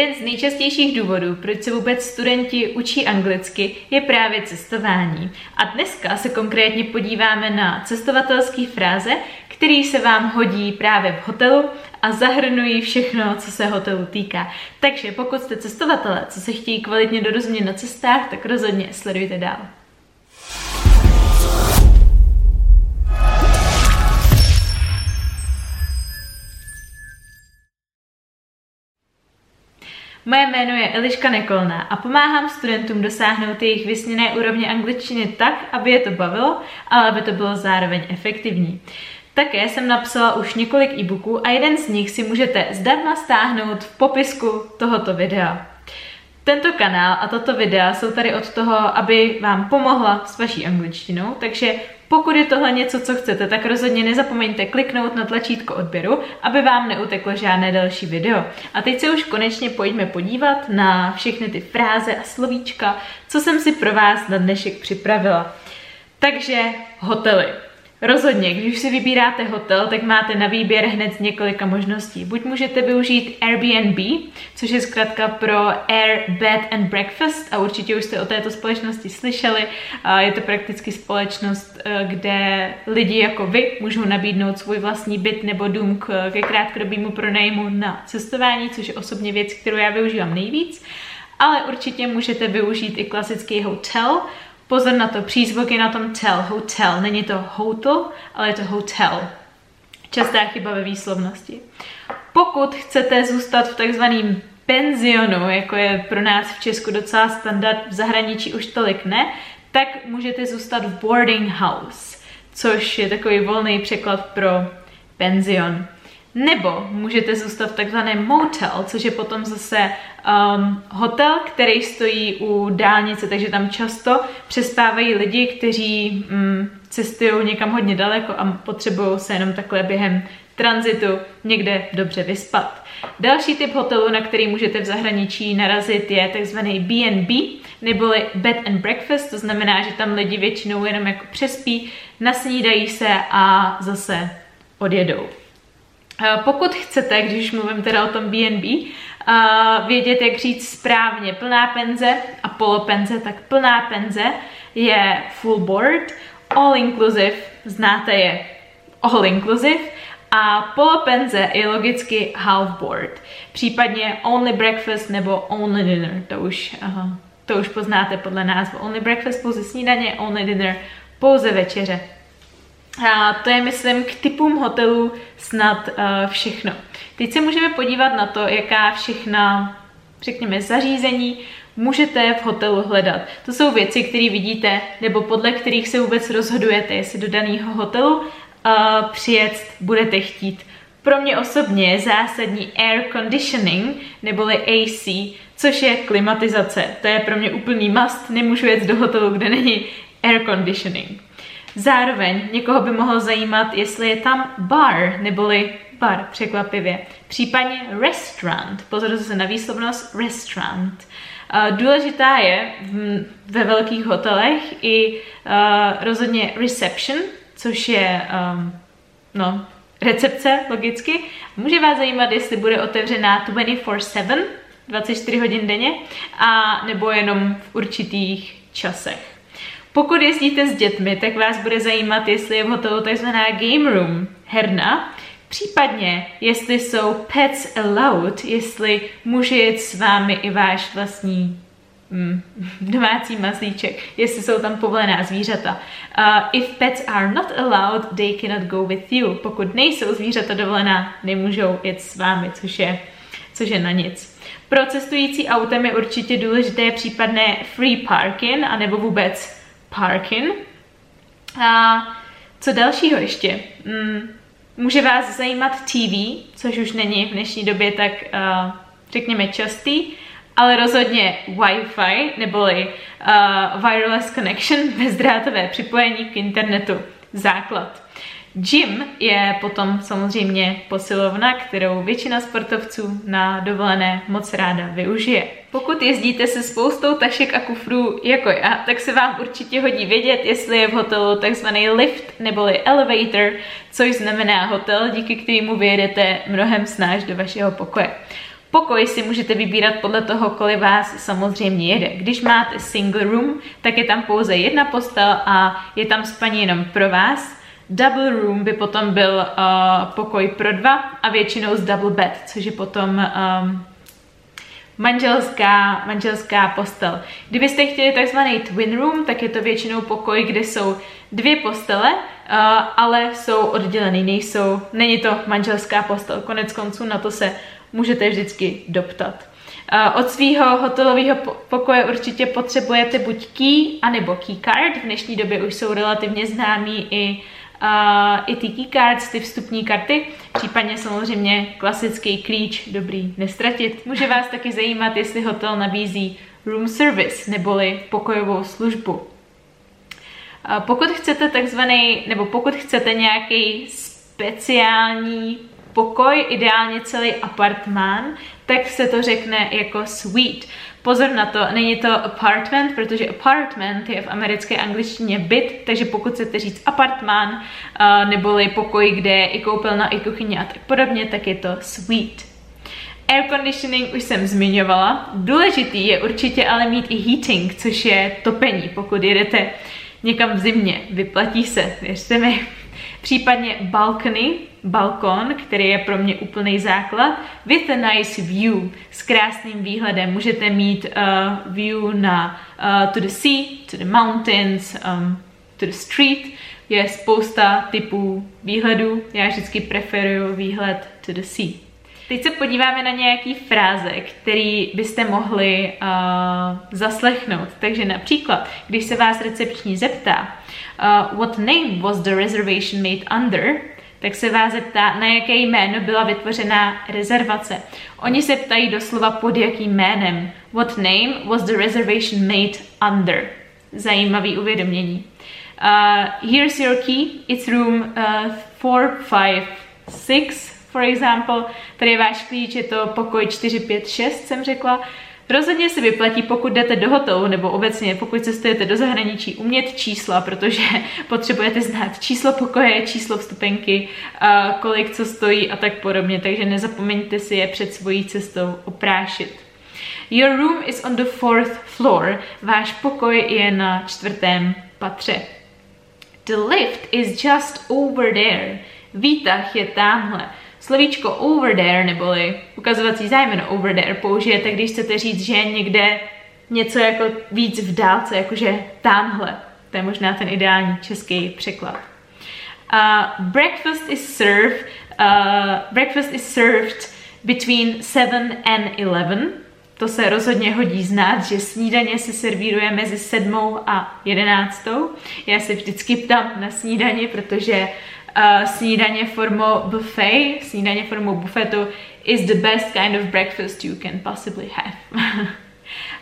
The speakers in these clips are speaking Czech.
Jeden z nejčastějších důvodů, proč se vůbec studenti učí anglicky, je právě cestování. A dneska se konkrétně podíváme na cestovatelské fráze, který se vám hodí právě v hotelu a zahrnují všechno, co se hotelu týká. Takže pokud jste cestovatelé, co se chtějí kvalitně dorozumět na cestách, tak rozhodně sledujte dál. Moje jméno je Eliška Nekolná a pomáhám studentům dosáhnout jejich vysněné úrovně angličtiny tak, aby je to bavilo, ale aby to bylo zároveň efektivní. Také jsem napsala už několik e-booků a jeden z nich si můžete zdarma stáhnout v popisku tohoto videa. Tento kanál a tato videa jsou tady od toho, aby vám pomohla s vaší angličtinou, takže pokud je tohle něco, co chcete, tak rozhodně nezapomeňte kliknout na tlačítko odběru, aby vám neuteklo žádné další video. A teď se už konečně pojďme podívat na všechny ty fráze a slovíčka, co jsem si pro vás na dnešek připravila. Takže hotely. Rozhodně, když si vybíráte hotel, tak máte na výběr hned z několika možností. Buď můžete využít Airbnb, což je zkrátka pro Air Bed and Breakfast a určitě už jste o této společnosti slyšeli. Je to prakticky společnost, eh, kde lidi jako vy můžou nabídnout svůj vlastní byt nebo dům ke krátkodobému pronájmu na cestování, což je osobně věc, kterou já využívám nejvíc. Ale určitě můžete využít i klasický hotel, Pozor na to, přízvuk je na tom tel, hotel. Není to hotel, ale je to hotel. Častá chyba ve výslovnosti. Pokud chcete zůstat v takzvaném penzionu, jako je pro nás v Česku docela standard, v zahraničí už tolik ne, tak můžete zůstat v boarding house, což je takový volný překlad pro penzion. Nebo můžete zůstat v takzvaném motel, což je potom zase um, hotel, který stojí u dálnice, takže tam často přespávají lidi, kteří um, cestují někam hodně daleko a potřebují se jenom takhle během tranzitu někde dobře vyspat. Další typ hotelu, na který můžete v zahraničí narazit, je takzvaný B&B, neboli bed and breakfast, to znamená, že tam lidi většinou jenom jako přespí, nasnídají se a zase odjedou. Pokud chcete, když mluvím teda o tom BNB, vědět, jak říct správně plná penze a polopenze, tak plná penze je full board, all inclusive, znáte je all inclusive, a polopenze je logicky half board, případně only breakfast nebo only dinner, to už, aha, to už poznáte podle názvu. Only breakfast pouze snídaně, only dinner pouze večeře. A to je, myslím, k typům hotelů snad uh, všechno. Teď se můžeme podívat na to, jaká všechna, řekněme, zařízení můžete v hotelu hledat. To jsou věci, které vidíte, nebo podle kterých se vůbec rozhodujete, jestli do daného hotelu uh, přijet budete chtít. Pro mě osobně je zásadní air conditioning, neboli AC, což je klimatizace. To je pro mě úplný must, nemůžu jet do hotelu, kde není air conditioning. Zároveň někoho by mohlo zajímat, jestli je tam bar, neboli bar, překvapivě. Případně restaurant, pozor se na výslovnost restaurant. Důležitá je ve velkých hotelech i uh, rozhodně reception, což je um, no, recepce logicky. Může vás zajímat, jestli bude otevřená 24-7, 24 hodin denně, a nebo jenom v určitých časech. Pokud jezdíte s dětmi, tak vás bude zajímat, jestli je v hotelu takzvaná game room, herna, případně jestli jsou pets allowed, jestli může jet s vámi i váš vlastní mm, domácí mazlíček, jestli jsou tam povolená zvířata. Uh, if pets are not allowed, they cannot go with you. Pokud nejsou zvířata dovolená, nemůžou jet s vámi, což je, což je na nic. Pro cestující autem je určitě důležité případné free parking, anebo vůbec parking. A co dalšího ještě? Mm, může vás zajímat TV, což už není v dnešní době tak, uh, řekněme, častý, ale rozhodně Wi-Fi, neboli uh, wireless connection, bezdrátové připojení k internetu, základ. Gym je potom samozřejmě posilovna, kterou většina sportovců na dovolené moc ráda využije. Pokud jezdíte se spoustou tašek a kufrů jako já, tak se vám určitě hodí vědět, jestli je v hotelu takzvaný lift neboli elevator, což znamená hotel, díky kterému vyjedete mnohem snáž do vašeho pokoje. Pokoj si můžete vybírat podle toho, kolik vás samozřejmě jede. Když máte single room, tak je tam pouze jedna postel a je tam spaní jenom pro vás. Double room by potom byl uh, pokoj pro dva a většinou z double bed, což je potom um, manželská, manželská postel. Kdybyste chtěli takzvaný twin room, tak je to většinou pokoj, kde jsou dvě postele, uh, ale jsou oddělený, nejsou, není to manželská postel. Konec konců na to se můžete vždycky doptat. Uh, od svého hotelového pokoje určitě potřebujete buď key, anebo keycard. V dnešní době už jsou relativně známí i uh, i ty keycards, ty vstupní karty, případně samozřejmě klasický klíč, dobrý nestratit. Může vás taky zajímat, jestli hotel nabízí room service, neboli pokojovou službu. Uh, pokud chcete takzvaný, nebo pokud chcete nějaký speciální pokoj, ideálně celý apartmán, tak se to řekne jako suite. Pozor na to, není to apartment, protože apartment je v americké angličtině byt, takže pokud chcete říct apartmán, uh, neboli pokoj, kde je i koupelna, i kuchyně a tak podobně, tak je to suite. Air conditioning už jsem zmiňovala. Důležitý je určitě ale mít i heating, což je topení, pokud jedete někam v zimě. Vyplatí se, věřte mi. Případně balcony, balkon, který je pro mě úplný základ, with a nice view, s krásným výhledem. Můžete mít uh, view na uh, to the sea, to the mountains, um, to the street. Je spousta typů výhledů. Já vždycky preferuju výhled to the sea. Teď se podíváme na nějaký fráze, který byste mohli uh, zaslechnout. Takže například, když se vás recepční zeptá, uh, what name was the reservation made under, tak se vás zeptá, na jaké jméno byla vytvořena rezervace. Oni se ptají doslova pod jakým jménem. What name was the reservation made under? Zajímavý uvědomění. Uh, here's your key. It's room uh, 456 for example, tady je váš klíč, je to pokoj 456, jsem řekla. Rozhodně se vyplatí, pokud jdete do hotelu, nebo obecně, pokud cestujete do zahraničí, umět čísla, protože potřebujete znát číslo pokoje, číslo vstupenky, kolik co stojí a tak podobně, takže nezapomeňte si je před svojí cestou oprášit. Your room is on the fourth floor. Váš pokoj je na čtvrtém patře. The lift is just over there. Výtah je tamhle. Slovíčko over there, neboli ukazovací zájmeno over there, použijete, když chcete říct, že je někde něco jako víc v dálce, jakože tamhle. To je možná ten ideální český překlad. Uh, breakfast is served, uh, breakfast is served between 7 and 11. To se rozhodně hodí znát, že snídaně se servíruje mezi 7 a 11. Já se vždycky ptám na snídaně, protože uh, snídaně formou buffet, snídaně formou buffetu is the best kind of breakfast you can possibly have.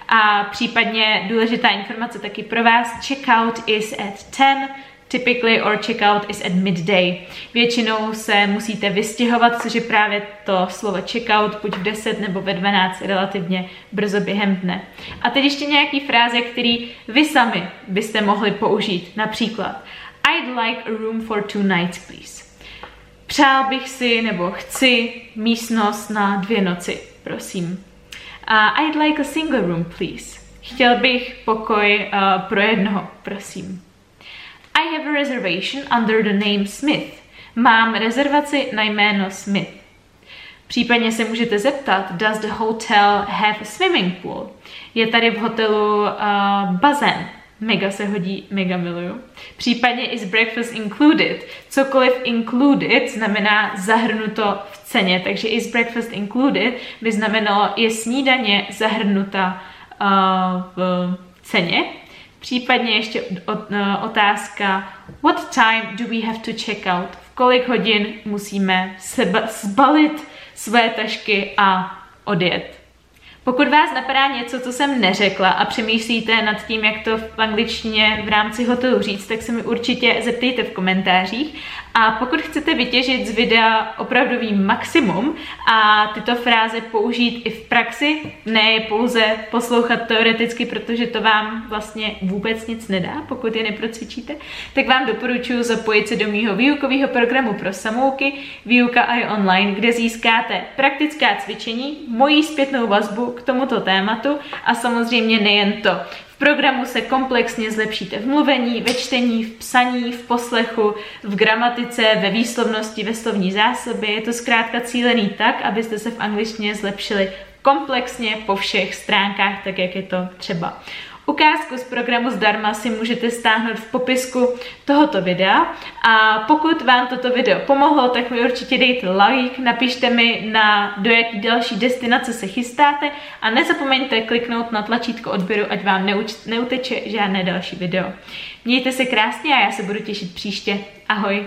A případně důležitá informace taky pro vás, checkout is at 10, typically or checkout is at midday. Většinou se musíte vystěhovat, což je právě to slovo checkout, buď v 10 nebo ve 12, relativně brzo během dne. A teď ještě nějaký fráze, který vy sami byste mohli použít. Například I'd like a room for two nights, please. Přál bych si nebo chci místnost na dvě noci, prosím. Uh, I'd like a single room, please. Chtěl bych pokoj uh, pro jednoho, prosím. I have a reservation under the name Smith. Mám rezervaci na jméno Smith. Případně se můžete zeptat, does the hotel have a swimming pool? Je tady v hotelu uh, bazén. Mega se hodí, mega miluju. Případně is breakfast included. Cokoliv included znamená zahrnuto v ceně, takže is breakfast included by znamenalo je snídaně zahrnuta uh, v ceně. Případně ještě uh, otázka what time do we have to check out? V kolik hodin musíme seba, zbalit své tašky a odjet? Pokud vás napadá něco, co jsem neřekla a přemýšlíte nad tím, jak to v angličtině v rámci hotelu říct, tak se mi určitě zeptejte v komentářích. A pokud chcete vytěžit z videa opravdový maximum a tyto fráze použít i v praxi, ne je pouze poslouchat teoreticky, protože to vám vlastně vůbec nic nedá, pokud je neprocvičíte, tak vám doporučuji zapojit se do mýho výukového programu pro samouky Výuka i online, kde získáte praktická cvičení, mojí zpětnou vazbu k tomuto tématu a samozřejmě nejen to. Programu se komplexně zlepšíte v mluvení, ve čtení, v psaní, v poslechu, v gramatice, ve výslovnosti, ve slovní zásobě. Je to zkrátka cílený tak, abyste se v angličtině zlepšili komplexně po všech stránkách, tak jak je to třeba. Ukázku z programu zdarma si můžete stáhnout v popisku tohoto videa a pokud vám toto video pomohlo, tak mi určitě dejte like, napište mi na do jaký další destinace se chystáte a nezapomeňte kliknout na tlačítko odběru, ať vám neuteče žádné další video. Mějte se krásně a já se budu těšit příště. Ahoj!